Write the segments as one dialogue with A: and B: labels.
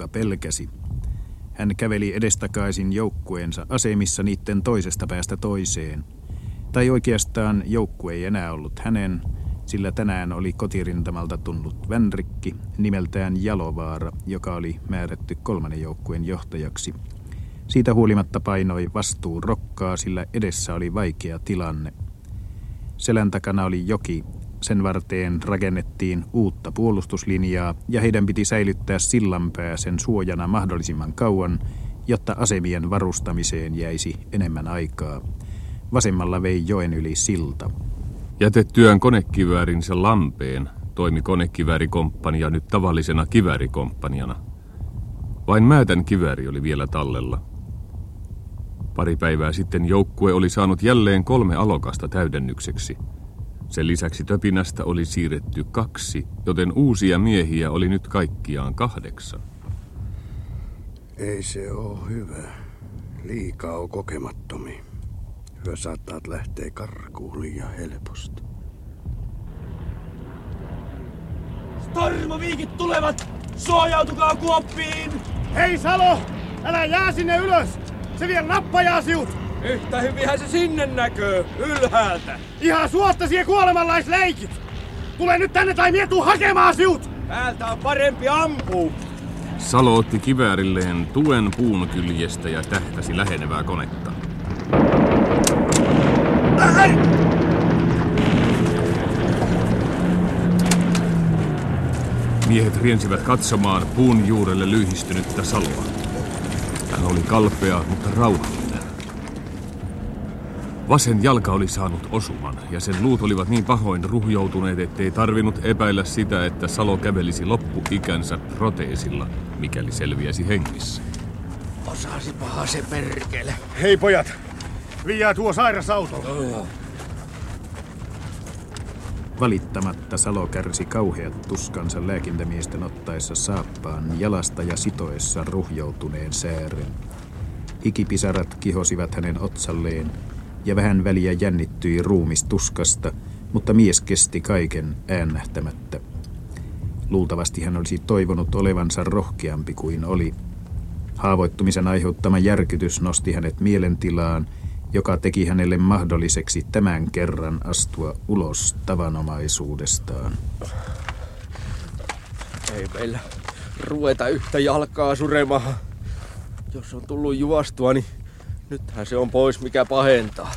A: Rokka pelkäsi. Hän käveli edestakaisin joukkueensa asemissa niiden toisesta päästä toiseen. Tai oikeastaan joukkue ei enää ollut hänen, sillä tänään oli kotirintamalta tullut Vänrikki, nimeltään Jalovaara, joka oli määrätty kolmannen joukkueen johtajaksi. Siitä huolimatta painoi vastuu rokkaa, sillä edessä oli vaikea tilanne. Selän takana oli joki, sen varteen rakennettiin uutta puolustuslinjaa ja heidän piti säilyttää sillanpää sen suojana mahdollisimman kauan, jotta asemien varustamiseen jäisi enemmän aikaa. Vasemmalla vei joen yli silta.
B: Jätettyään konekiväärinsä lampeen toimi konekiväärikomppania nyt tavallisena kiväärikomppaniana. Vain Määtän kivääri oli vielä tallella. Pari päivää sitten joukkue oli saanut jälleen kolme alokasta täydennykseksi. Sen lisäksi töpinästä oli siirretty kaksi, joten uusia miehiä oli nyt kaikkiaan kahdeksan.
C: Ei se ole hyvä. Liikaa on kokemattomia. Hyö saattaat lähteä karkuun liian helposti.
D: Stormoviikit tulevat! Suojautukaa kuoppiin!
E: Hei Salo! Älä jää sinne ylös! Se vie nappajaa siut!
D: Yhtä hyvinhän se sinne näkyy, ylhäältä.
E: Ihan suosta siihen kuolemanlaisleikit! Tule nyt tänne tai mietu hakemaan siut!
D: Täältä on parempi ampua.
B: Salo otti kiväärilleen tuen puun kyljestä ja tähtäsi lähenevää konetta. Miehet riensivät katsomaan puun juurelle lyhistynyttä saloa. Hän oli kalpea, mutta rauhallinen. Vasen jalka oli saanut osuman, ja sen luut olivat niin pahoin ruhjoutuneet, ettei tarvinnut epäillä sitä, että Salo kävelisi loppuikänsä proteesilla, mikäli selviäisi hengissä.
D: Osasi paha se perkele.
E: Hei pojat! Viiää tuo sairasautolla.
A: Valittamatta Salo kärsi kauheat tuskansa lääkintämiesten ottaessa saappaan jalasta ja sitoessa ruhjoutuneen säären. Ikipisarat kihosivat hänen otsalleen, ja vähän väliä jännittyi ruumis tuskasta, mutta mies kesti kaiken äännähtämättä. Luultavasti hän olisi toivonut olevansa rohkeampi kuin oli. Haavoittumisen aiheuttama järkytys nosti hänet mielentilaan, joka teki hänelle mahdolliseksi tämän kerran astua ulos tavanomaisuudestaan.
D: Ei meillä ruveta yhtä jalkaa suremaan. Jos on tullut juostua, niin nythän se on pois mikä pahentaa.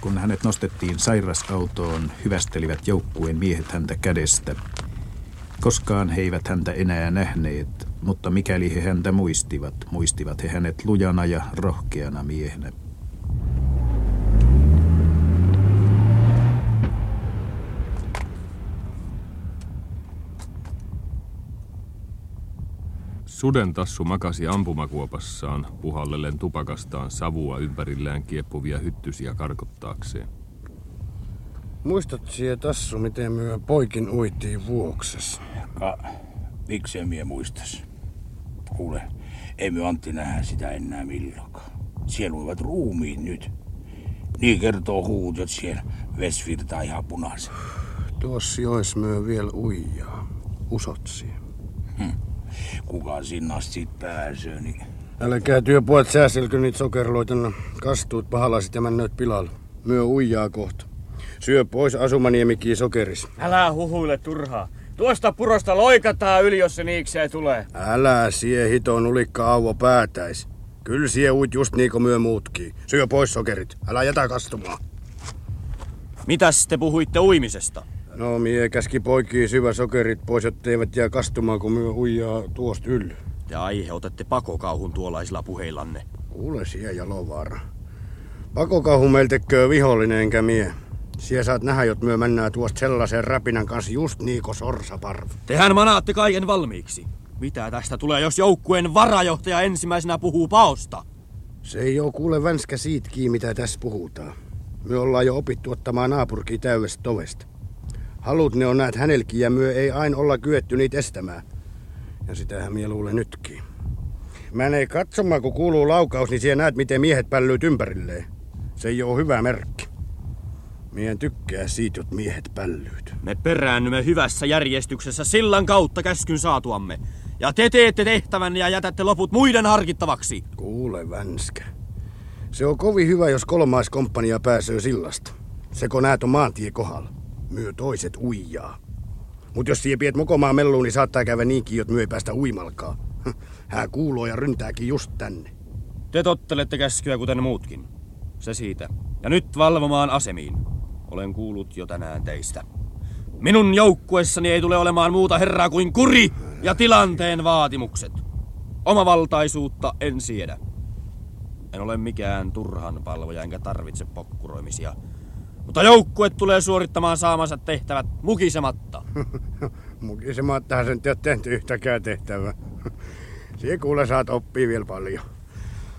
A: Kun hänet nostettiin sairasautoon, hyvästelivät joukkueen miehet häntä kädestä. Koskaan he eivät häntä enää nähneet, mutta mikäli he häntä muistivat, muistivat he hänet lujana ja rohkeana miehenä.
B: Suden tassu makasi ampumakuopassaan, puhallellen tupakastaan savua ympärillään kieppuvia hyttysiä karkottaakseen.
C: Muistat sie tassu, miten myö poikin uitiin vuoksessa?
F: Ka, miksei mie muistas? Kuule, ei me Antti nähdä sitä enää milloinkaan. Siellä uivat ruumiit nyt. Niin kertoo huutot siellä vesvirtaa ihan punaisen.
C: Tuossa jois myö vielä uijaa. Usotsi.
F: Kuka sinne asti siitä pääsee, niin
C: Älkää työpuolet säästelkö niitä sokerloitana. Kastuut pahalaiset ja männöit pilalla. Myö uijaa kohta. Syö pois asumaniemikin sokeris.
E: Älä huhuile turhaa. Tuosta purosta loikataan yli, jos se niikseen tulee.
C: Älä sie hiton ulikka auvo päätäis. Kyllä sie uit just niin kuin myö muutkin. Syö pois sokerit. Älä jätä kastumaan.
E: Mitäs te puhuitte uimisesta?
C: No mie käski poikii syvä sokerit pois, eivät jää kastumaan, kun myö uijaa tuosta yllä.
E: Te aiheutatte pakokauhun tuollaisilla puheillanne.
C: Kuule sie jalovaara. Pakokauhu meillä tekee vihollinen enkä mie. Sie saat nähdä, jot myö mennään tuosta sellaisen räpinän kanssa just niin kuin sorsaparv.
E: Tehän manaatte kaiken valmiiksi. Mitä tästä tulee, jos joukkueen varajohtaja ensimmäisenä puhuu paosta?
C: Se ei oo kuule vänskä siitkin, mitä tässä puhutaan. Me ollaan jo opittu ottamaan naapurkia täydestä tovesta. Halut ne on näet hänelkin ja myö ei aina olla kyetty niitä estämään. Ja sitähän mie luulen nytkin. Mä ei katsomaan, kun kuuluu laukaus, niin siellä näet, miten miehet pällyyt ympärilleen. Se ei oo hyvä merkki. Mien tykkää siitä, jot miehet pällyyt.
E: Me peräännymme hyvässä järjestyksessä sillan kautta käskyn saatuamme. Ja te teette tehtävänne ja jätätte loput muiden harkittavaksi.
C: Kuule, Vänskä. Se on kovin hyvä, jos kolmaiskomppania pääsee sillasta. Seko näet on maantie kohdalla. Myö toiset uijaa. Mut jos sie piet mokomaan melluun, niin saattaa käydä niinkin, että myö ei päästä uimalkaa. Hää kuuloo ja ryntääkin just tänne.
E: Te tottelette käskyä kuten muutkin. Se siitä. Ja nyt valvomaan asemiin. Olen kuullut jo tänään teistä. Minun joukkuessani ei tule olemaan muuta herraa kuin kuri ja tilanteen vaatimukset. Omavaltaisuutta en siedä. En ole mikään turhan palvoja enkä tarvitse pokkuroimisia. Mutta joukkue tulee suorittamaan saamansa tehtävät mukisematta.
C: Mukisemattahan sen ei tehty yhtäkään tehtävää. Sie kuule saat oppia vielä paljon.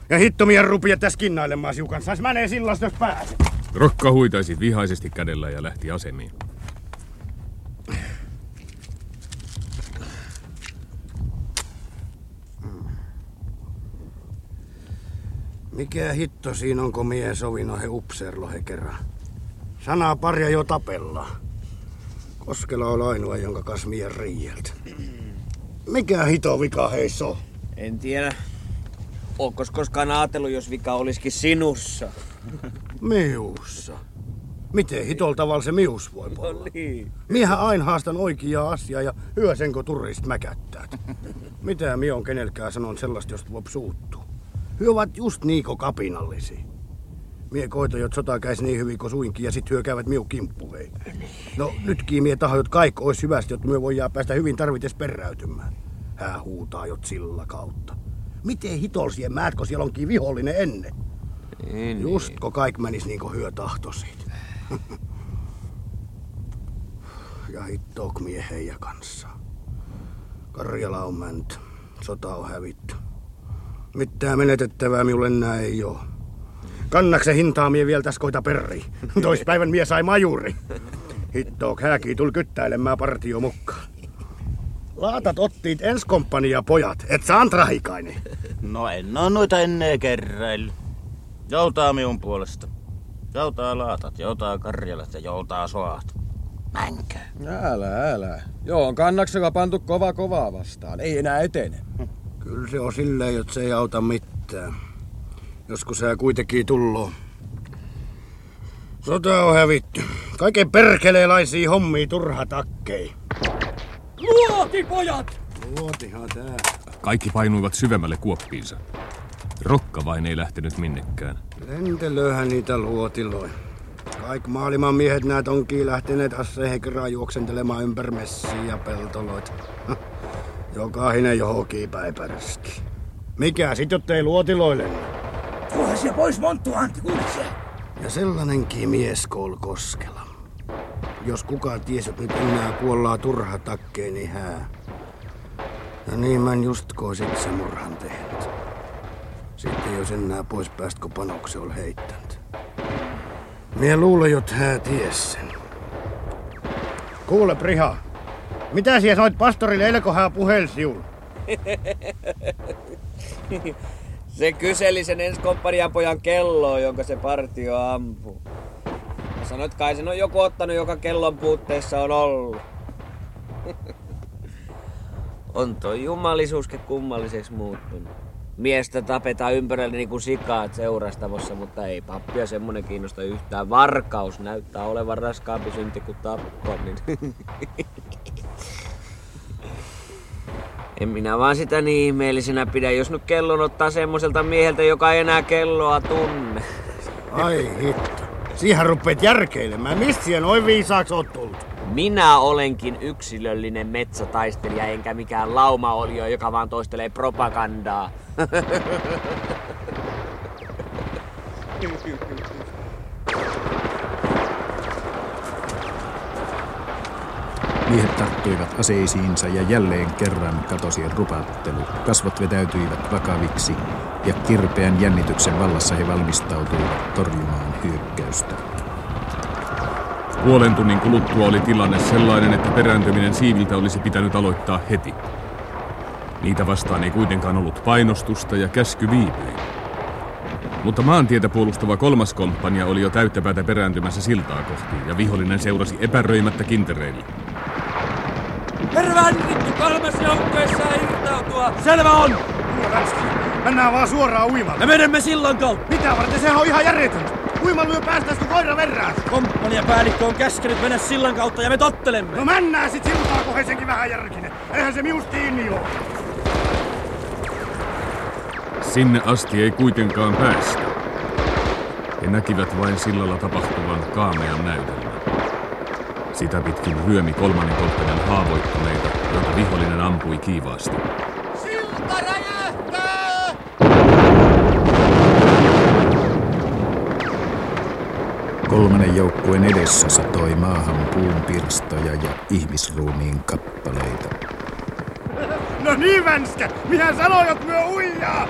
C: Ja hittomia rupia tässä kinnailemaan siukan. Sais menee sillasta, jos pääset.
B: Rokka huitaisi vihaisesti kädellä ja lähti asemiin.
C: Mikä hitto siinä on, kun mie sovin he upseerlohe kerran? Sanaa paria jo tapellaan. Koskela on ainoa, jonka kas mie riijeltä. Mikä hito vika heissä on?
G: En tiedä. Ookos koskaan ajatellut, jos vika olisikin sinussa?
C: Miussa. Miten hitol tavalla se mius voi olla?
G: No niin.
C: Miehän aina haastan oikeaa asiaa ja hyösenkö turrist mäkättäät. Mitä mi on kenelkään sanon sellaista, josta voi suuttua. Hyö ovat just niiko kapinallisia. Mie koito, jot sota käis niin hyvin kuin suinkin ja sit hyökäävät miu kimppuhei. No nytkin mie taho, jot kaikko ois hyvästi, jotta myö voidaan päästä hyvin tarvites peräytymään. Hää huutaa jot sillä kautta. Miten hitolsien määtkö siellä onkin vihollinen ennen?
G: Niin,
C: Just kun kaik menis niinku hyö tahtosit. ja hittook mie heijä kanssa. Karjala on menty. Sota on hävitty. Mitään menetettävää minulle enää ei oo. Kannakse hintaa mie vielä täs koita perri. Toispäivän mie sai majuri. Hittook hääki tul kyttäilemään partio mukaan. Laatat ottiit enskomppania pojat, et saan trahikainen.
H: No en oo noita ennen kerraillu. Joutaa minun puolesta. Joutaa laatat, joutaa karjalat ja joutaa soat. Mänkö?
D: Älä, älä. Joo, on kannaksella pantu kova kovaa vastaan. Ei enää etene.
C: Kyllä se on silleen, että se ei auta mitään. Joskus sä kuitenkin tulloo. Sota on hävitty. Kaiken perkeleelaisia hommia turha takkei.
E: Luoti, pojat!
C: Luotihan tää.
B: Kaikki painuivat syvemmälle kuoppiinsa. Rokka vain ei lähtenyt minnekään.
C: Lentelöhän niitä luotiloi. Kaik maailman miehet näet onkin lähteneet asseihin kerran juoksentelemaan ympäri messiä ja peltoloita. Jokainen johonkin päipäräski. Mikä sit, jottei luotiloille?
F: Tuohan siellä pois monttu, Antti, kuulit se?
C: Ja sellainenkin mies koul koskela. Jos kukaan tiesi, että nyt enää kuollaa turha takkeen, niin hää. Ja niin mä en just koisit se murhan tehnyt. Sitten jos enää pois päästä, kun panokse ol heittänyt. Mie luulen, jot hää ties sen. Kuule, Priha. Mitä siellä sanoit pastorille Elkohää puhelsiul?
G: Se kyseli sen enskomppanian pojan kelloa, jonka se partio ampuu. Ja sanoi, että kai sen on joku ottanut, joka kellon puutteessa on ollut. on toi jumalisuuskin kummalliseksi muuttunut. Miestä tapetaan ympärillä niin kuin sikaat seurastavossa, mutta ei pappia semmonen kiinnosta yhtään. Varkaus näyttää olevan raskaampi synti kuin tappo, niin... En minä vaan sitä niin ihmeellisenä pidä, jos nyt kellon ottaa semmoiselta mieheltä, joka ei enää kelloa tunne.
C: Ai hitto. Siihen rupeet järkeilemään. Mistä siihen noin viisaaksi oot tullut?
G: Minä olenkin yksilöllinen metsätaistelija, enkä mikään laumaolio, joka vaan toistelee propagandaa.
A: Miehet tarttuivat aseisiinsa ja jälleen kerran katosi rupattelu. Kasvot vetäytyivät vakaviksi ja kirpeän jännityksen vallassa he valmistautuivat torjumaan hyökkäystä.
B: Puolen tunnin kuluttua oli tilanne sellainen, että perääntyminen siiviltä olisi pitänyt aloittaa heti. Niitä vastaan ei kuitenkaan ollut painostusta ja käsky viipyi. Mutta maantietä puolustava kolmas komppania oli jo täyttä päätä perääntymässä siltaa kohti, ja vihollinen seurasi epäröimättä kintereillä.
E: Herra Vännikki kolmas joukkueessa irta! uimaa. Selvä on!
C: Mennään vaan suoraan uimaan.
E: Me menemme sillan kautta.
C: Mitä varten? Sehän on ihan järjetöntä. Uimailuja päästäis kun koira verraa.
E: Komppania päällikkö on käskenyt mennä sillan kautta ja me tottelemme.
C: No mennään sit siltaa, kun he senkin vähän järkinen. Eihän se miust kiinni oo.
B: Sinne asti ei kuitenkaan päästä. He näkivät vain sillalla tapahtuvan kaamean näytelmän. Sitä pitkin ryömi kolmannen komppanian haavoittuneita, joita vihollinen ampui kiivaasti.
H: Silta räjähtää!
A: Kolmannen joukkueen edessä satoi maahan puun pirstoja ja ihmisruumiin kappaleita.
C: No niin, Vänskä! Minä sanoin, että myö uijaa!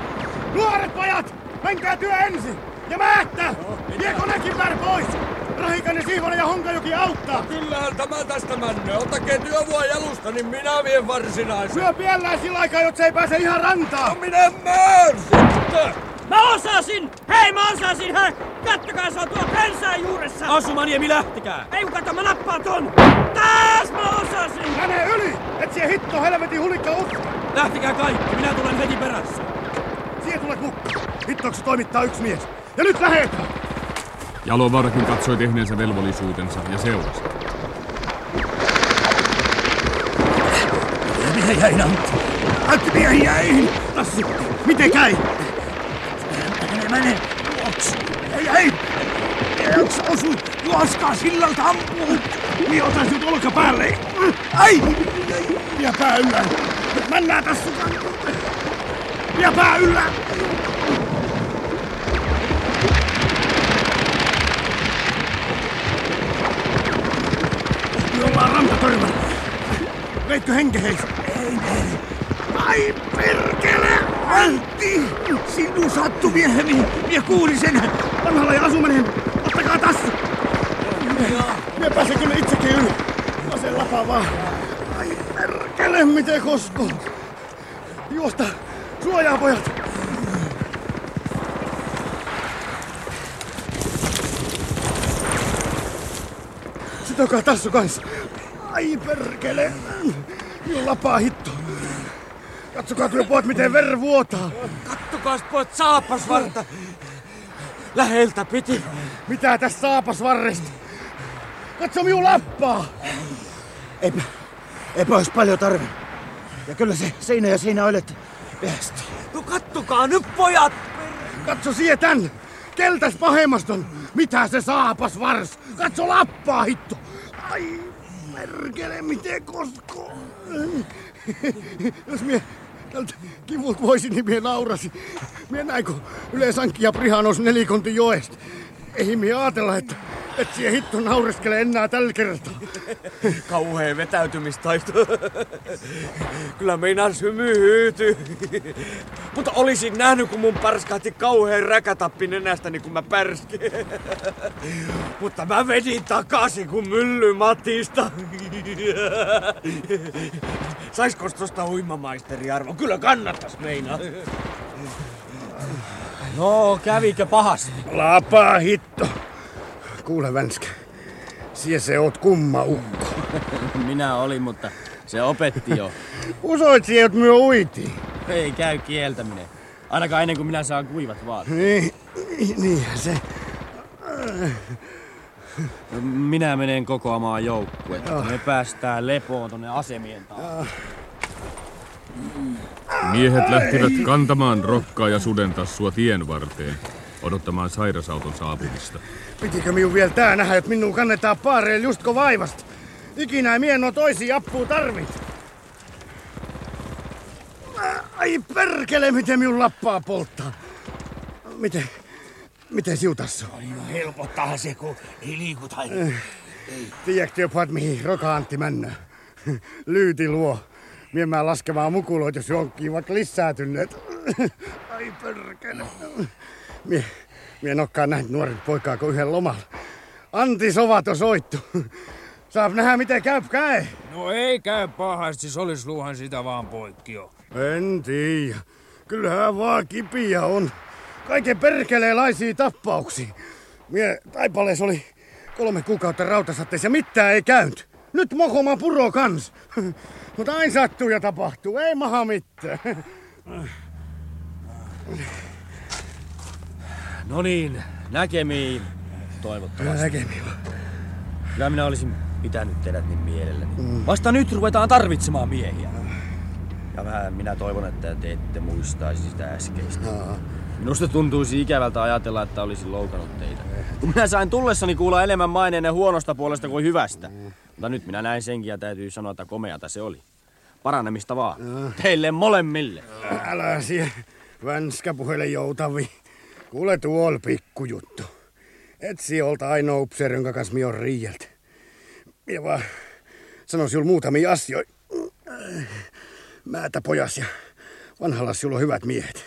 C: Nuoret pojat! Menkää työ ensin! Ja määttä! Vie konekin pois! Rahikainen, Siivonen ja Honkajoki auttaa!
D: Kyllähän tämä tästä männö. Ottakaa työvua jalusta, niin minä vien varsinaisen.
C: Syö piellään sillä aikaa, jotta se ei pääse ihan rantaan!
D: Minä mään sitten!
I: Mä osasin! Hei, mä osasin, hä? Kattokaa, se on tuo pensaan juuressa!
E: Asumaniemi, lähtekää!
I: Ei kun kato, mä nappaan ton! Taas mä osasin!
C: Mene yli! Et sie hitto helvetin hulikka ukka!
E: Lähtekää kaikki, minä tulen heti perässä.
C: Siihen tulet mukaan! Hittoksi toimittaa yksi mies! Ja nyt lähetään!
B: Jalovarkin katsoi tehneensä velvollisuutensa ja seurasi.
C: Miten jäi Antti? Antti miehen jäi! Tassi, miten käy? Mene, mene! Juoks! Ei, ei! Yksi osui! Juoskaa sillalta ampuu! Minä otan sinut olkapäälle! Ai! Vie pää yllä! Mennään tässä! Vie pää yllä! Me ollaan rantatörmällä! Veitkö henkeheis? Ei, ei. Ai perkele! Antti! Sinun sattu mieheni! Mie kuulin sen! Vanhalla ja asuminen! Ottakaa tässä! Mie pääsen kyllä itsekin yli. Ase lapa vaan. Ai perkele, miten koskoo! Juosta! Suojaa pojat! Sitokaa tassu kanssa. Ai perkele! Lapaa hitto. Katsokaa työ pojat, miten ver vuotaa.
D: Kattokaas pojat saapasvarta. Läheltä piti.
C: Mitä tässä saapasvarresta? Katso minun lappaa! Eipä, eipä olisi paljon tarve. Ja kyllä se siinä ja siinä olet päästi.
D: No kattokaa nyt pojat.
C: Katso sie tän! Keltäs pahemmaston! Mitä se saapas vars? Katso lappaa hitto! Ai, merkele, miten koskoo! Jos mie tältä kivulta voisin, niin mie naurasi. Mie näin, kun yleensä ja Priha nousi nelikontin joesta. Ei mie ajatella, että, että sie hitto naureskele enää tällä kertaa.
D: Kauhea vetäytymistaisto. Kyllä meinas hymy hyytyy. Mutta olisin nähnyt, kun mun parskahti kauheen räkätappi nenästäni, kun mä pärskin. Mutta mä vedin takaisin, kun mylly Matista. Saisko tosta uimamaisteri Arvo? Kyllä kannattas meinaa.
E: No, kävikö pahasti?
C: Lapaa hitto. Kuule Vänskä, sie se oot kumma ukko.
E: Minä olin, mutta se opetti jo.
C: Usoit sie, että myö uitiin.
E: Ei käy kieltäminen. Ainakaan ennen kuin minä saan kuivat vaan.
C: Niin, niinhän se.
E: Minä menen kokoamaan joukkuetta. Me päästään lepoon tonne asemien taakse.
B: Miehet lähtivät kantamaan rokkaa ja sudentassua tien varteen, odottamaan sairasauton saapumista.
C: Pitikö minun vielä tää nähdä, että minun kannetaan paareille justko vaivasta? Ikinä ei mien oo toisia appuu tarvit. Ai perkele, miten minun lappaa polttaa. Miten, miten siutassa on?
H: No helpottaa se, kun ei liikuta.
C: Tiedätkö jopa, mihin Roka-Antti männö? Lyyti luo. Mie mä laskemaan mukuloit, jos jonkin vaikka lisääntyneet. Ai perkele. Mie, mie en olekaan nähnyt nuoret poikaa kuin yhden lomalla. Antti Sovato soittu. Saap nähdä, miten käy käy.
J: No ei käy pahasti, solisluuhan sitä vaan poikki jo.
C: En tiedä. Kyllähän vaan kipiä on. Kaiken perkeleelaisia tappauksia. Mie taipalees oli kolme kuukautta rautasatteessa ja mitään ei käynyt. Nyt mokoma puro kans. Mutta aina sattuu ja tapahtuu, ei maha mitään.
E: No niin, näkemiin. Toivottavasti.
C: Näkemiin.
E: Kyllä minä olisin pitänyt teidät niin mielelläni. Mm. Vasta nyt ruvetaan tarvitsemaan miehiä. Ja vähän minä toivon, että te ette muistaisi sitä äskeistä.
C: Aa.
E: Minusta tuntuisi ikävältä ajatella, että olisin loukannut teitä. Kun minä sain tullessani kuulla enemmän maineenne huonosta puolesta kuin hyvästä. Mutta nyt minä näin senkin ja täytyy sanoa, että komeata se oli. Paranemista vaan. Teille molemmille.
C: Älä siihen vänskä puhele joutavi. Kuule tuol pikkujuttu. Etsi olta ainoa upseeri, jonka kanssa on riijeltä. Ja vaan sano sinulle muutamia asioita. Määtä pojas ja vanhalla sinulla on hyvät miehet.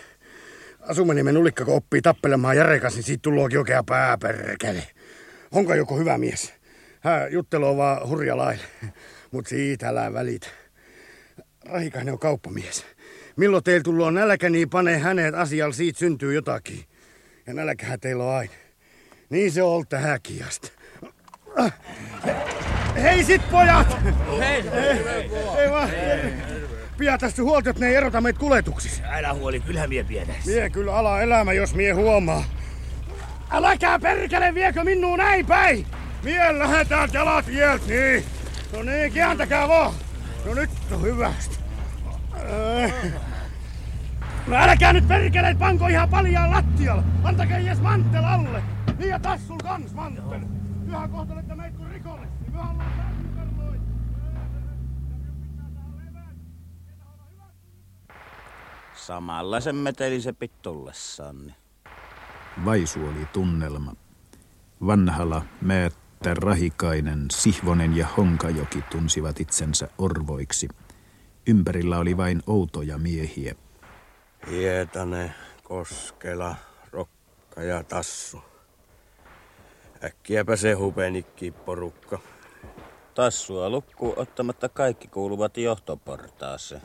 C: Asumaniemen ulikka, kun oppii tappelemaan Järekas, niin siitä tullookin oikea pääperkele. Onko joku hyvä mies? Hän jutteloo vaan hurja laille, mut siitä älä välitä. Rahikainen on kauppamies. Milloin teillä tullut nälkä, niin pane hänet asialla, siitä syntyy jotakin. Ja nälkähän teillä on aina. Niin se on tähänkin asti. Hei sit pojat!
E: Hei,
C: hei, hei, hei vaan. Pidä tästä huolta, että ne ei erota meitä kuljetuksissa.
H: Älä huoli, kyllähän mie pidetään.
C: Mie kyllä ala elämä, jos mie huomaa. Äläkää perkele, viekö minua näin päin? Mie lähetään jalat vielt, niin. No niin, kääntäkää vaan. No nyt on. Äh. No älkää nyt perkeleet panko ihan paljaan lattialla. Antakaa edes mantel alle. Niin ja tassul kans mantel. Yhä kohtelette meitä kuin rikollisia. Me ollaan.
H: Samalla sen meteli se pittullessaan.
A: Vaisu oli tunnelma. Vanhala, Määttä, Rahikainen, Sihvonen ja Honkajoki tunsivat itsensä orvoiksi. Ympärillä oli vain outoja miehiä.
D: Hietanen, Koskela, Rokka ja Tassu. Äkkiäpä se hupenikki porukka.
H: Tassua lukku ottamatta kaikki kuuluvat johtoportaaseen.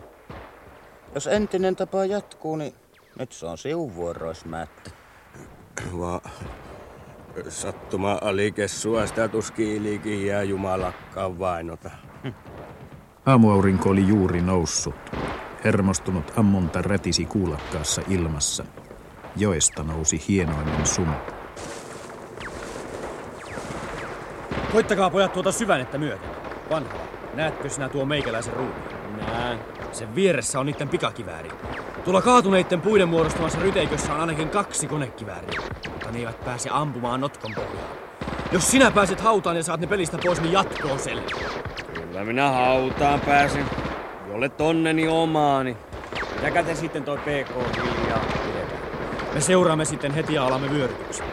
H: Jos entinen tapa jatkuu, niin nyt se on sinun vuorois, Määttä.
D: Va, sattuma alikessua sitä tuskin ilikin ja jumalakkaan vainota.
A: Aamuaurinko oli juuri noussut. Hermostunut ammunta rätisi kuulakkaassa ilmassa. Joesta nousi hienoinen sumu.
E: Koittakaa pojat tuota syvänettä myöten. Vanha, näetkö sinä tuo meikäläisen ruumiin?
G: Näen.
E: Sen vieressä on niiden pikakivääri. Tuolla kaatuneiden puiden muodostamassa ryteikössä on ainakin kaksi konekivääriä, ne eivät pääse ampumaan notkon pohjaan. Jos sinä pääset hautaan ja saat ne pelistä pois, niin jatkoon selvä.
G: Kyllä minä hautaan pääsen. Jolle tonneni omaani. Mitäkä te sitten toi PK hiljaa pidetään?
E: Me seuraamme sitten heti ja alamme vyörytyksen.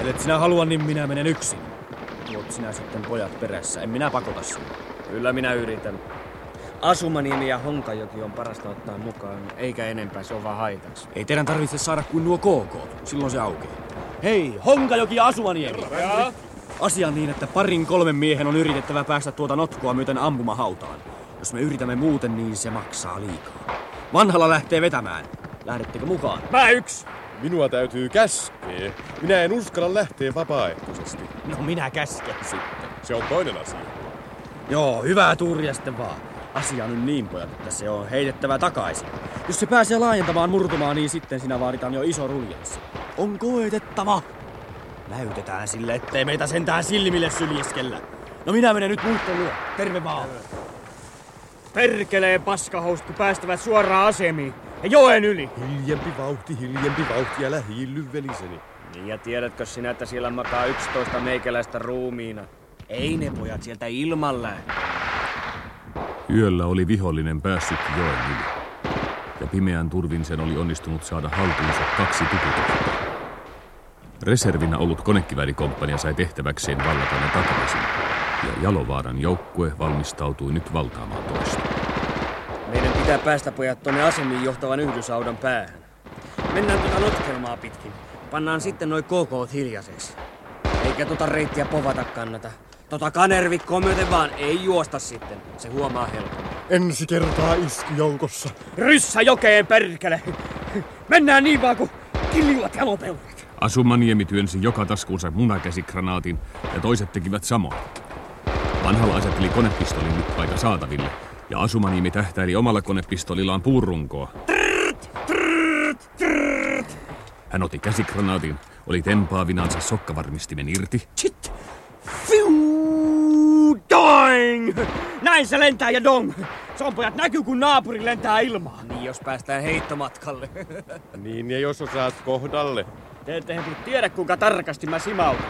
E: Ellet sinä halua, niin minä menen yksin. Tuot sinä sitten pojat perässä, en minä pakota sinua.
G: Kyllä minä yritän. Asumaniemi ja Honkajoki on parasta ottaa mukaan, eikä enempää, se on vaan haitaksi.
E: Ei teidän tarvitse saada kuin nuo KK, silloin se aukeaa. Hei, Honkajoki ja Asumaniemi! Asia niin, että parin kolmen miehen on yritettävä päästä tuota notkoa myöten ampumahautaan. Jos me yritämme muuten, niin se maksaa liikaa. Vanhalla lähtee vetämään. Lähdettekö mukaan?
K: Mä yksi! Minua täytyy käskeä. Minä en uskalla lähteä vapaaehtoisesti.
E: No minä käsken sitten.
K: Se on toinen asia.
E: Joo, hyvää tuuria sitten vaan. Asia on nyt niin, pojat, että se on heitettävä takaisin. Jos se pääsee laajentamaan murtumaan, niin sitten siinä vaaditaan jo iso ruljanssi. On koetettava! Näytetään sille, ettei meitä sentään silmille syljeskellä. No minä menen nyt muutteen luo. Terve vaan.
I: Perkelee paskahoust, kun päästävät suoraan asemiin. Ja joen yli.
K: Hiljempi vauhti, hiljempi vauhti, älä hiilly veliseni.
G: Niin ja tiedätkö sinä, että siellä makaa 11 meikäläistä ruumiina? Ei ne pojat sieltä ilman lähde.
B: Yöllä oli vihollinen päässyt joen yli. Ja pimeän turvin sen oli onnistunut saada haltuunsa kaksi tukutohtaa. Reservinä ollut konekiväärikomppania sai tehtäväkseen vallata ne takaisin. Ja Jalovaaran joukkue valmistautui nyt valtaamaan toista.
G: Meidän pitää päästä pojat tonne asemiin johtavan yhdysaudan päähän. Mennään tuota notkelmaa pitkin. Pannaan sitten noi KK hiljaiseksi. Eikä tota reittiä povata kannata. Tota kanervikkoa myöten vaan ei juosta sitten. Se huomaa helpommin.
K: Ensi kertaa iskujoukossa.
I: Ryssä jokeen perkele! Mennään niin vaan kuin killivat jalopeurat.
B: Asumaniemi työnsi joka taskuunsa munakäsikranaatin ja toiset tekivät samoin. Vanhalla asetteli konepistolin nyt paita saataville Ja Asumaniemi tähtäili omalla konepistolillaan puurunkoa. Hän otti käsikranaatin, oli tempaavinansa sokkavarmistimen irti.
I: Chit! Doing! Näin se lentää ja dong! Se on pojat näkyy, kun naapuri lentää ilmaan.
D: Niin jos päästään heittomatkalle.
K: Niin, ja jos osaat kohdalle.
I: Te ette heti tiedä, kuinka tarkasti mä simautan.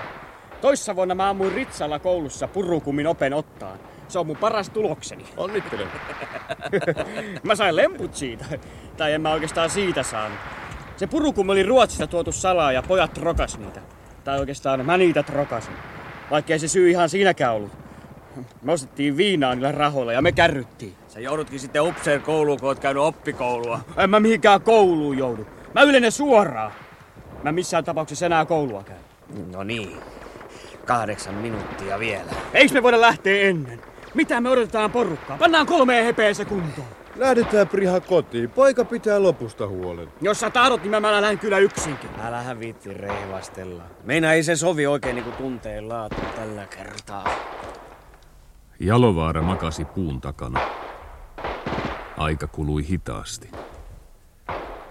I: Toissa vuonna mä ammuin Ritsalla koulussa purukumin open ottaan. Se on mun paras tulokseni.
K: Onnittelen.
I: mä sain lemput siitä. Tai en mä oikeastaan siitä saanut. Se purukum oli Ruotsista tuotu salaa ja pojat trokas niitä. Tai oikeastaan mä niitä trokasin. Vaikkei se syy ihan siinäkään ollut. Me ostettiin viinaa niillä rahoilla ja me kärryttiin.
D: Sä joudutkin sitten upseer kouluun, kun oot käynyt oppikoulua.
I: En mä mihinkään kouluun joudu. Mä ylenen suoraan. Mä missään tapauksessa enää koulua käy.
D: No niin. Kahdeksan minuuttia vielä.
I: Eiks me voida lähteä ennen? Mitä me odotetaan porukkaa? Pannaan kolmeen hepeeseen kuntoon.
K: Lähdetään Priha kotiin. Poika pitää lopusta huolen.
I: Jos sä tahdot, niin mä, mä lähden kyllä yksinkin.
D: Älähän viitti reivastella. Meina ei se sovi oikein niinku tunteen laatu tällä kertaa.
B: Jalovaara makasi puun takana. Aika kului hitaasti.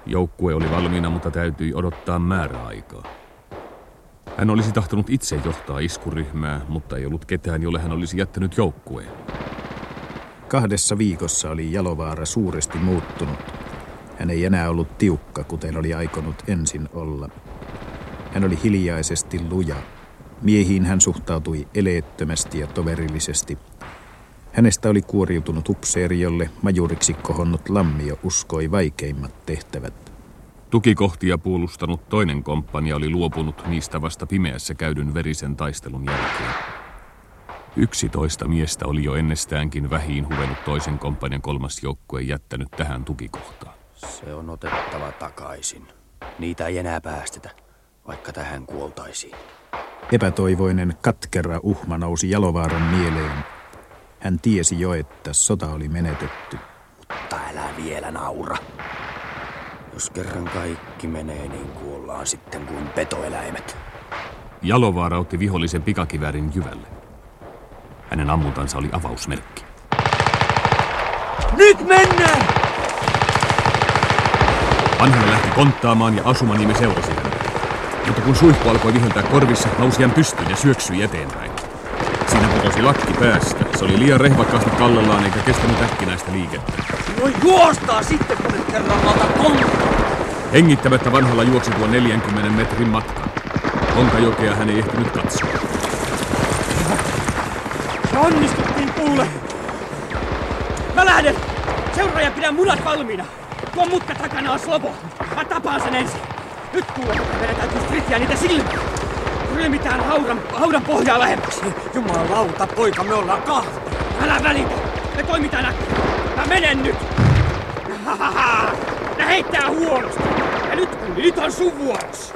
B: Joukkue oli valmiina, mutta täytyi odottaa määräaikaa. Hän olisi tahtonut itse johtaa iskuryhmää, mutta ei ollut ketään, jolle hän olisi jättänyt joukkueen.
A: Kahdessa viikossa oli Jalovaara suuresti muuttunut. Hän ei enää ollut tiukka, kuten oli aikonut ensin olla. Hän oli hiljaisesti luja. Miehiin hän suhtautui eleettömästi ja toverillisesti. Hänestä oli kuoriutunut upseeri, jolle majuriksi kohonnut lammio uskoi vaikeimmat tehtävät.
B: Tukikohtia puolustanut toinen komppania oli luopunut niistä vasta pimeässä käydyn verisen taistelun jälkeen. Yksitoista miestä oli jo ennestäänkin vähiin huvennut toisen komppanian kolmas joukkue jättänyt tähän tukikohtaan.
E: Se on otettava takaisin. Niitä ei enää päästetä, vaikka tähän kuoltaisiin.
A: Epätoivoinen katkera uhma nousi Jalovaaran mieleen. Hän tiesi jo, että sota oli menetetty.
E: Mutta älä vielä naura. Jos kerran kaikki menee, niin kuollaan sitten kuin petoeläimet.
B: Jalovaara otti vihollisen pikakiväärin jyvälle. Hänen ammuntansa oli avausmerkki.
I: Nyt mennään!
B: Vanhanen lähti konttaamaan ja Asumaniemi seurasi häntä. Mutta kun suihku alkoi viheltää korvissa, nousi hän pystyyn ja syöksyi eteenpäin. Siinä putosi lakki päästä. Se oli liian rehvakkaasti kallellaan eikä kestänyt äkkinäistä liikettä.
I: No juostaa sitten, kun nyt kerran malta
B: Hengittämättä vanhalla juoksi tuon 40 metrin matkan. Honkajokea hän ei ehtinyt katsoa.
I: Me onnistuttiin kuule. Mä lähden. Seuraaja pidä munat valmiina. Tuo mutka takana on slobo. Mä tapaan sen ensin. Nyt kuule, että meidän täytyy stritsiä niitä silmiä. Ryömitään haudan, haudan pohjaa lähemmäksi.
D: Jumalauta, poika, me ollaan kahta.
I: Älä välitä. Me toimitaan äkkiä. Mä menen nyt. Ne heittää huonosti. Ja nyt, nyt on sun vuoros.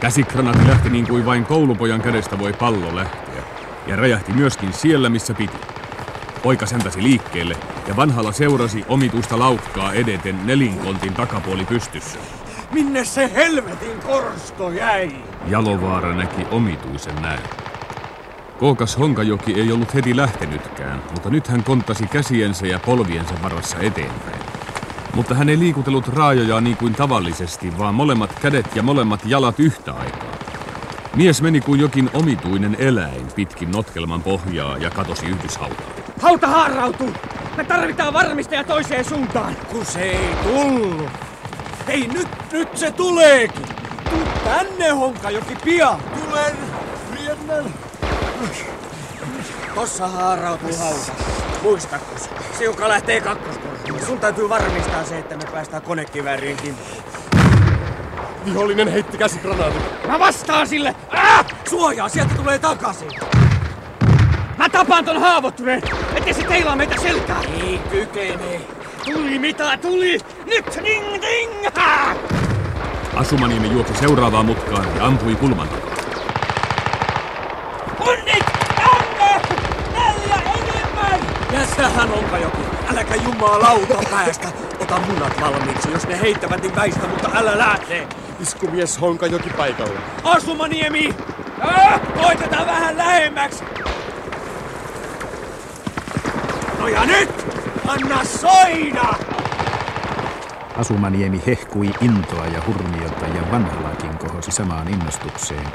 B: Käsikranaatti lähti niin kuin vain koulupojan kädestä voi pallo lähteä. Ja räjähti myöskin siellä, missä piti. Poika säntäsi liikkeelle ja vanhalla seurasi omituista laukkaa edeten nelinkontin takapuoli pystyssä.
D: Minne se helvetin korsto jäi?
B: Jalovaara näki omituisen näyn. Kookas Honkajoki ei ollut heti lähtenytkään, mutta nyt hän kontasi käsiensä ja polviensa varassa eteenpäin. Mutta hän ei liikutellut raajoja niin kuin tavallisesti, vaan molemmat kädet ja molemmat jalat yhtä aikaa. Mies meni kuin jokin omituinen eläin pitkin notkelman pohjaa ja katosi yhdyshautaan.
I: Hauta haarautuu! Me tarvitaan varmistaja toiseen suuntaan!
D: Kun se ei tullut. Hei, nyt, nyt se tuleekin! Tuu tänne, Honkajoki, pian!
K: Tulen! Riennän!
D: Tossa haarautuu hauta. Se, joka lähtee kakkoskorttiin. Sun täytyy varmistaa se, että me päästään konekivääriin kimppuun.
K: Vihollinen heitti käsikranaatin.
I: Mä vastaan sille! Äh!
D: Suojaa, sieltä tulee takaisin!
I: Mä tapaan ton haavoittuneen, ettei se teilaa meitä selkää!
D: Ei kykene.
I: Tuli mitä tuli! Nyt ding ding! Ha!
B: Asumaniemi juoksi seuraavaan mutkaan ja ampui kulman takaa.
I: Kunnit! Tänne! Neljä enemmän!
D: Jästähän Honkajoki. Äläkä jumalauta päästä. Ota munat valmiiksi. Jos ne heittävät, niin väistä, mutta älä lähde.
K: Iskumies Honkajoki paikalle.
I: Asumaniemi! Äh! Koitetaan vähän lähemmäksi! No ja nyt!
D: Anna soida!
A: Asumaniemi hehkui intoa ja hurmiota ja vanhalakin kohosi samaan innostukseen.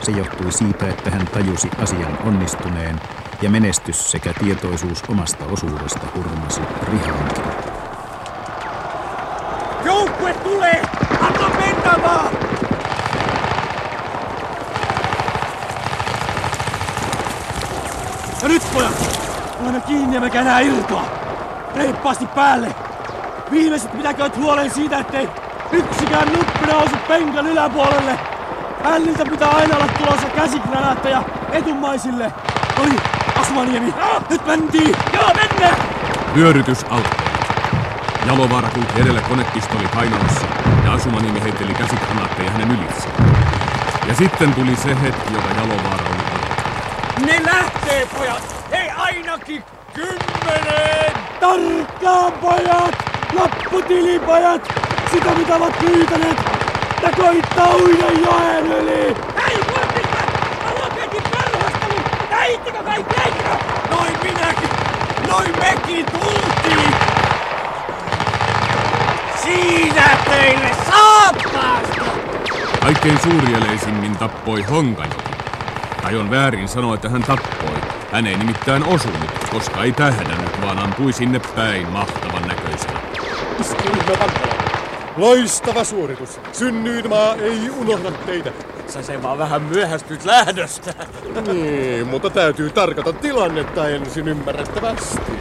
A: Se johtui siitä, että hän tajusi asian onnistuneen ja menestys sekä tietoisuus omasta osuudesta hurmasi rihaankin.
D: Joukkue tulee! Anna mennä vaan!
E: Ja nyt pojat! Olemme kiinni me käydään irtoa! Reippaasti päälle! Viimeiset pitäkööt huolen siitä, ettei yksikään nuppi nousu penkän yläpuolelle! Hälliltä pitää aina olla tulossa käsikranaatteja etumaisille! Oli, Asumaniemi! Nyt mentiin! Joo, mennään!
B: Vyörytys alkoi. Jalovaara kulki edellä konepistoli kainalossa ja Asumaniemi heitteli käsikranaatteja hänen ylitse. Ja sitten tuli se hetki, jota Jalovaara oli odottanut.
D: Ne lähtee, pojat! Ei ainakin kymmenen!
E: Tarkkaan, pojat! Lopputilipajat! Sitä mitä ovat pyytäneet! Ja koittaa uida joen yli!
D: Hei, kurpista! Mä lopetin perhostelun! Näittekö kaikki, näittekö? Noin minäkin! Noin mekin tultiin! Siinä teille saappaasta!
B: Kaikkein suurieleisimmin tappoi Honkajoki. Tai on väärin sanoa, että hän tappoi. Hän ei nimittäin osunut, koska ei tähdännyt, vaan ampui sinne päin mahtavan näköistä.
K: Loistava suoritus. Synnyinmaa ei unohda teitä.
D: Sä se vaan vähän myöhästyt lähdöstä.
K: Niin, mutta täytyy tarkata tilannetta ensin ymmärrettävästi.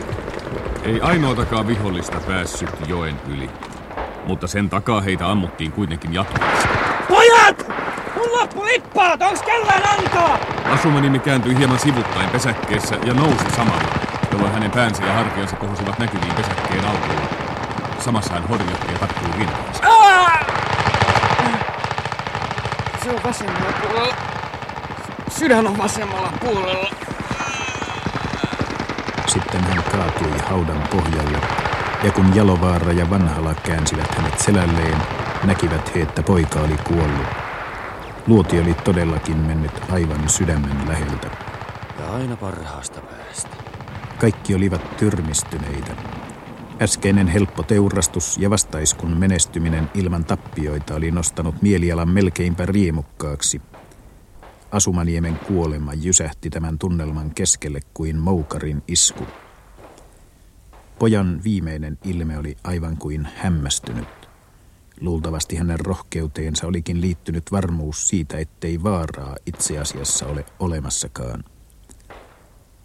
B: Ei ainoatakaan vihollista päässyt joen yli. Mutta sen takaa heitä ammuttiin kuitenkin jatkuvasti.
D: Pojat! Mun loppu lippaat! Onks kellään antaa?
B: Asumanimi kääntyi hieman sivuttain pesäkkeessä ja nousi samalla, jolloin hänen päänsä ja hartiansa kohosivat näkyviin pesäkkeen alkuun. Samassa hän horjotti ja tarttui rintaansa.
I: Se on vasemmalla puolella. Sydän on vasemmalla puolella.
A: Sitten hän kaatui haudan pohjalle, ja kun Jalovaara ja Vanhala käänsivät hänet selälleen, näkivät he, että poika oli kuollut. Luoti oli todellakin mennyt aivan sydämen läheltä.
E: Ja aina parhaasta päästä.
A: Kaikki olivat tyrmistyneitä. Äskeinen helppo teurastus ja vastaiskun menestyminen ilman tappioita oli nostanut mielialan melkeinpä riemukkaaksi. Asumaniemen kuolema jysähti tämän tunnelman keskelle kuin moukarin isku. Pojan viimeinen ilme oli aivan kuin hämmästynyt. Luultavasti hänen rohkeuteensa olikin liittynyt varmuus siitä, ettei vaaraa itse asiassa ole olemassakaan.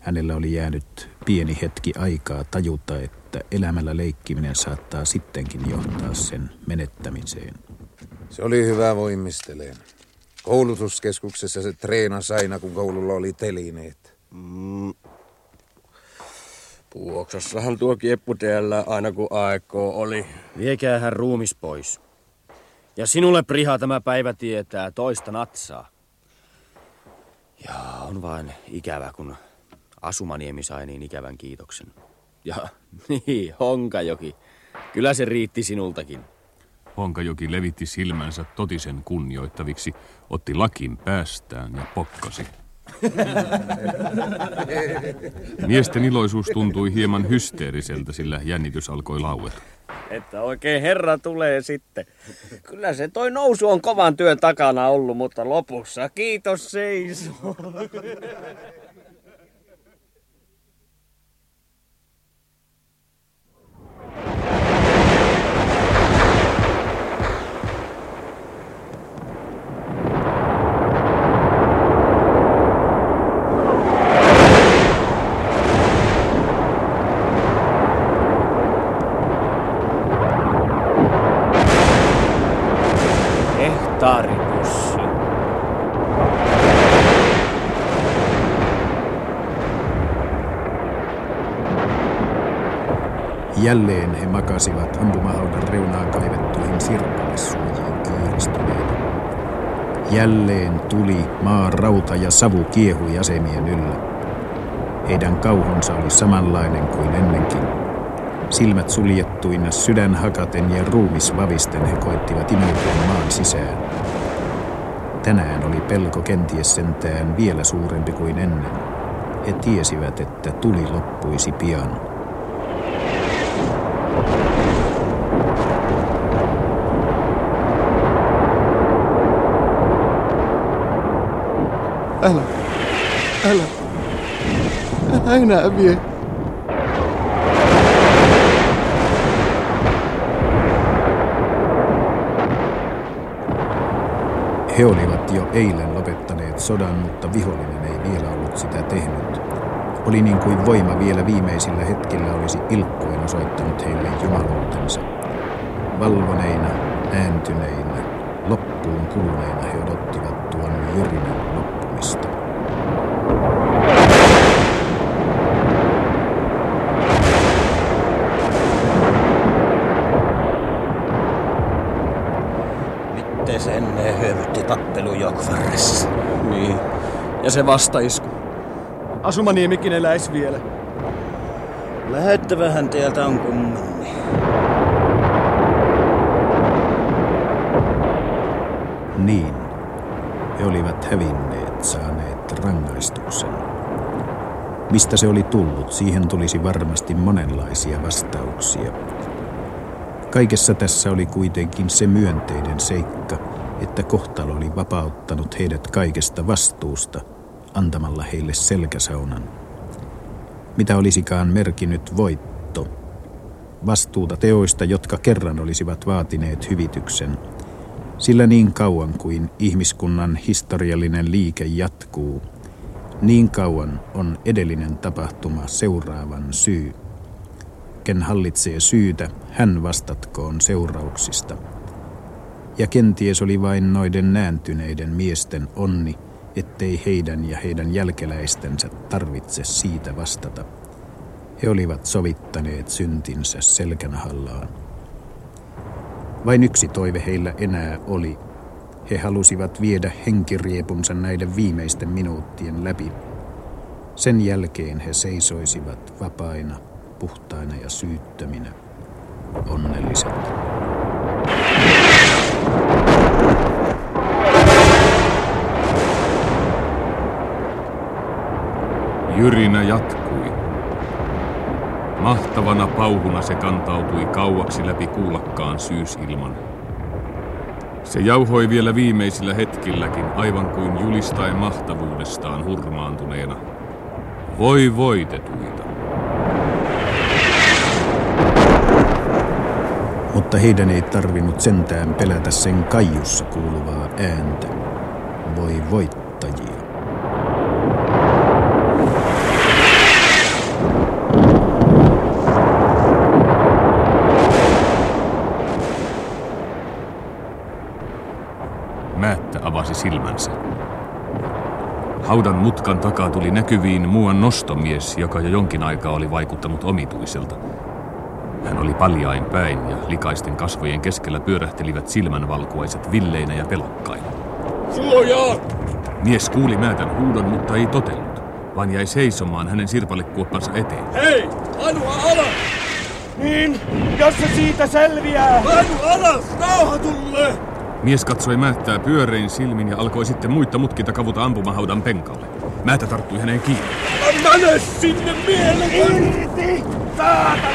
A: Hänellä oli jäänyt pieni hetki aikaa tajuta, että elämällä leikkiminen saattaa sittenkin johtaa sen menettämiseen.
L: Se oli hyvä voimisteleen. Koulutuskeskuksessa se treenasi aina, kun koululla oli telineet.
D: Mm. Puoksassahan tuo kieppu teellä aina kun aikoo oli.
E: Viekää hän ruumis pois. Ja sinulle, Priha, tämä päivä tietää toista natsaa. Ja on vain ikävä, kun Asumaniemi sai niin ikävän kiitoksen. Ja niin, Honkajoki. Kyllä se riitti sinultakin.
B: Honkajoki levitti silmänsä totisen kunnioittaviksi, otti lakin päästään ja pokkasi. Miesten iloisuus tuntui hieman hysteeriseltä, sillä jännitys alkoi laueta.
D: Että oikein herra tulee sitten. Kyllä se toi nousu on kovan työn takana ollut, mutta lopussa kiitos seisoo.
A: Jälleen he makasivat ampumahaudan reunaan kaivettuihin sirpalesuojiin kiiristyneitä. Jälleen tuli, maa, rauta ja savu kiehui asemien yllä. Heidän kauhunsa oli samanlainen kuin ennenkin. Silmät suljettuina, sydän hakaten ja ruumis vavisten he koettivat imeytyä maan sisään. Tänään oli pelko kenties sentään vielä suurempi kuin ennen. He tiesivät, että tuli loppuisi pian.
K: Älä, älä, älä enää vie.
A: He olivat jo eilen lopettaneet sodan, mutta vihollinen ei vielä ollut sitä tehnyt. Oli niin kuin voima vielä viimeisillä hetkillä olisi ilkkoen osoittanut heille jumaluutensa. Valvoneina, ääntyneinä, loppuun kuluneina he odottivat tuon jyrinän loppumista.
H: Miten se ennen hyövytti tappelu Jokvarressa?
I: Niin. Ja se vastaisku. Asumaniemikin eläis vielä.
H: Lähettävähän teiltä on kummanni.
A: Niin. He olivat hävinneet, saaneet rangaistuksen. Mistä se oli tullut, siihen tulisi varmasti monenlaisia vastauksia. Kaikessa tässä oli kuitenkin se myönteinen seikka, että kohtalo oli vapauttanut heidät kaikesta vastuusta, antamalla heille selkäsaunan. Mitä olisikaan merkinnyt voitto? Vastuuta teoista, jotka kerran olisivat vaatineet hyvityksen. Sillä niin kauan kuin ihmiskunnan historiallinen liike jatkuu, niin kauan on edellinen tapahtuma seuraavan syy. Ken hallitsee syytä, hän vastatkoon seurauksista. Ja kenties oli vain noiden nääntyneiden miesten onni, ettei heidän ja heidän jälkeläistensä tarvitse siitä vastata. He olivat sovittaneet syntinsä selkänahallaan. Vain yksi toive heillä enää oli. He halusivat viedä henkiriepunsa näiden viimeisten minuuttien läpi. Sen jälkeen he seisoisivat vapaina, puhtaina ja syyttöminä, onnelliset.
B: Jyrinä jatkui. Mahtavana pauhuna se kantautui kauaksi läpi kuulakkaan syysilman. Se jauhoi vielä viimeisillä hetkilläkin, aivan kuin julistaen mahtavuudestaan hurmaantuneena. Voi voitetuita.
A: Mutta heidän ei tarvinnut sentään pelätä sen kaiussa kuuluvaa ääntä. Voi voittajia.
B: Määttä avasi silmänsä. Haudan mutkan takaa tuli näkyviin muuan nostomies, joka jo jonkin aikaa oli vaikuttanut omituiselta. Hän oli paljain päin ja likaisten kasvojen keskellä pyörähtelivät silmänvalkuaiset villeinä ja pelokkaina.
K: Suojaa!
B: Mies kuuli määtän huudon, mutta ei totellut, vaan jäi seisomaan hänen sirpalekuoppansa eteen.
K: Hei! Anua alas!
I: Niin, jos se siitä selviää.
K: Anu alas! Rauha tulee!
B: Mies katsoi Määttää pyörein silmin ja alkoi sitten muita mutkita kavuta ampumahaudan penkalle. Määttä tarttui häneen kiinni.
K: Mene sinne mieleen!
I: Irti! Saatana!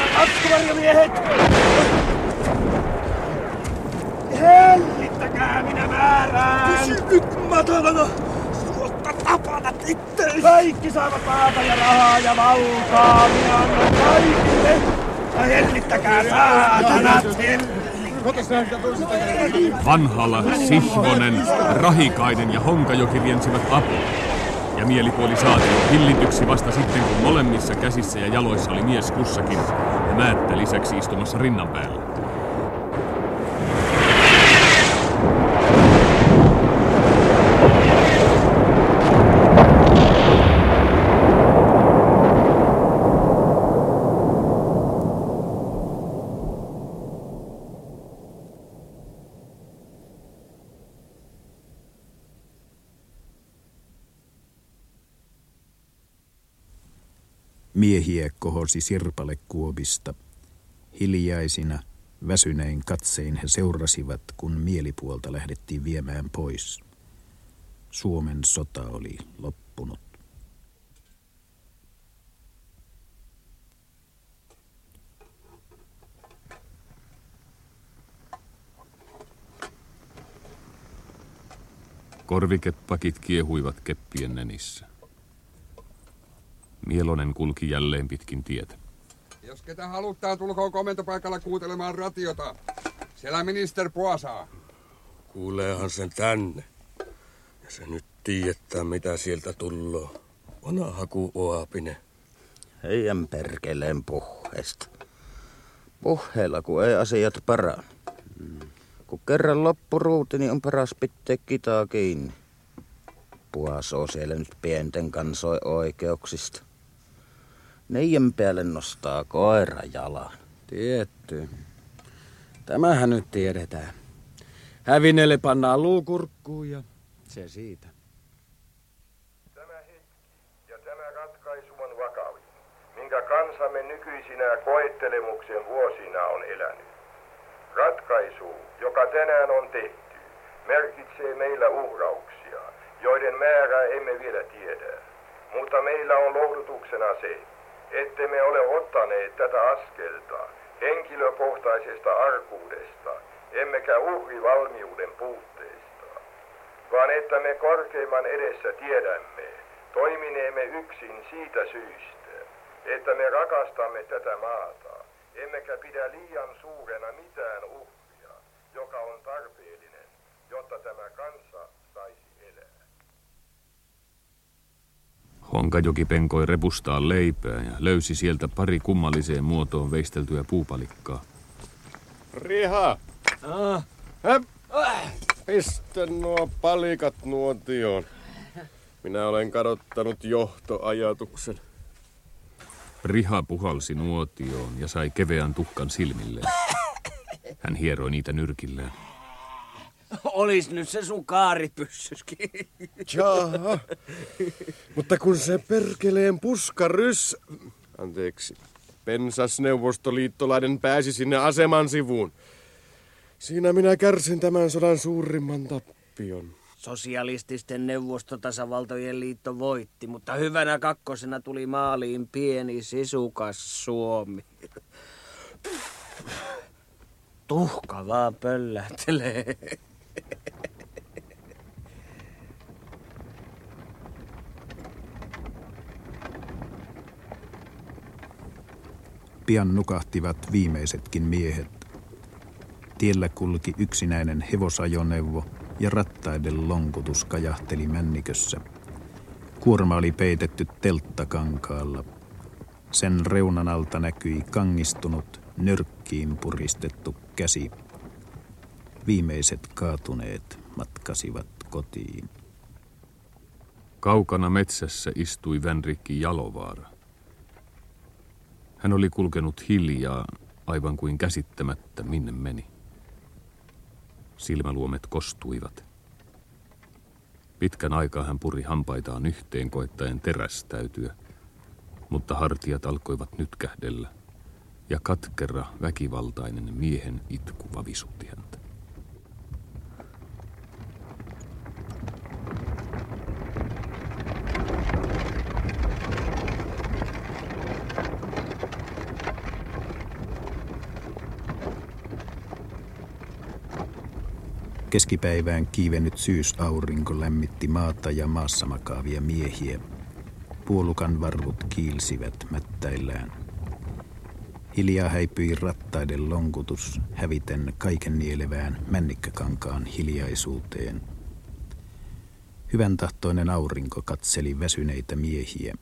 I: Hellittäkää minä määrään!
K: Pysy nyt matalana! Suotta tapatat itteesi!
I: Kaikki saavat maata ja rahaa ja valtaa. Minä annan kaikille. Ja hellittäkää saatanat!
B: Vanhala, Sihvonen, Rahikainen ja Honkajoki riensivät apua. Ja mielipuoli saatiin hillityksi vasta sitten, kun molemmissa käsissä ja jaloissa oli mies kussakin ja Määttä lisäksi istumassa rinnan päällä.
A: Miehiä kohosi sirpalekuopista. Hiljaisina, väsynein katsein he seurasivat, kun mielipuolta lähdettiin viemään pois. Suomen sota oli loppunut.
B: Korvikepakit kiehuivat keppien nenissä. Mielonen kulki jälleen pitkin tietä.
M: Jos ketä haluttaa, tulkoon komentopaikalla kuuntelemaan ratiota. Siellä minister Puosaa.
N: Kuuleehan sen tänne. Ja se nyt tietää, mitä sieltä tulloo. Vanha kuin Oapinen.
H: Heidän perkeleen puheesta. Puheella, kun ei asiat parane. Kun kerran loppuruuti, niin on paras pitää kitaa kiinni. Puasoo siellä nyt pienten kansoi oikeuksista. Neijän päälle nostaa koira jalan.
D: Tietty. Tämähän nyt tiedetään. Hävinelle pannaan luukurkkuun ja se siitä.
O: Tämä hetki ja tämä ratkaisu on vakavin, minkä kansamme nykyisinä koettelemuksen vuosina on elänyt. Ratkaisu, joka tänään on tehty, merkitsee meillä uhrauksia, joiden määrää emme vielä tiedä. Mutta meillä on lohdutuksena se, ette me ole ottaneet tätä askelta henkilökohtaisesta arkuudesta, emmekä uhrivalmiuden puutteesta, vaan että me korkeimman edessä tiedämme, toimineemme yksin siitä syystä, että me rakastamme tätä maata, emmekä pidä liian suurena mitään uhria, joka on tarpeellinen, jotta tämä kansa
B: Honkajoki penkoi repustaa leipää ja löysi sieltä pari kummalliseen muotoon veisteltyä puupalikkaa.
K: Riha!
D: Ah.
K: Höp. Pistä nuo palikat nuotioon. Minä olen kadottanut johtoajatuksen.
B: Riha puhalsi nuotioon ja sai keveän tuhkan silmilleen. Hän hieroi niitä nyrkilleen.
G: Olis nyt se sun kaaripyssyskin.
K: Jaha. Mutta kun se perkeleen puskarys... Anteeksi. Pensasneuvostoliittolainen pääsi sinne aseman sivuun. Siinä minä kärsin tämän sodan suurimman tappion.
G: Sosialististen neuvostotasavaltojen liitto voitti, mutta hyvänä kakkosena tuli maaliin pieni sisukas Suomi. Tuhka vaan pöllähtelee.
A: Pian nukahtivat viimeisetkin miehet. Tiellä kulki yksinäinen hevosajoneuvo ja rattaiden lonkutus kajahteli männikössä. Kuorma oli peitetty telttakankaalla. Sen reunan alta näkyi kangistunut, nyrkkiin puristettu käsi. Viimeiset kaatuneet matkasivat kotiin.
B: Kaukana metsässä istui Vänrikki Jalovaara. Hän oli kulkenut hiljaa, aivan kuin käsittämättä minne meni. Silmäluomet kostuivat. Pitkän aikaa hän puri hampaitaan yhteen koettaen terästäytyä, mutta hartiat alkoivat nyt kähdellä, ja katkera, väkivaltainen miehen itku vavisutti häntä.
A: Keskipäivään kiivennyt syysaurinko lämmitti maata ja maassa makaavia miehiä. Puolukan varvut kiilsivät mättäillään. Hiljaa häipyi rattaiden lonkutus häviten kaiken nielevään männikkäkankaan hiljaisuuteen. Hyvän tahtoinen aurinko katseli väsyneitä miehiä.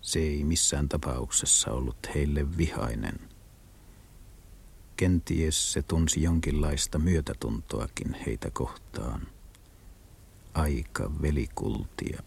A: Se ei missään tapauksessa ollut heille vihainen. Kenties se tunsi jonkinlaista myötätuntoakin heitä kohtaan. Aika velikultia.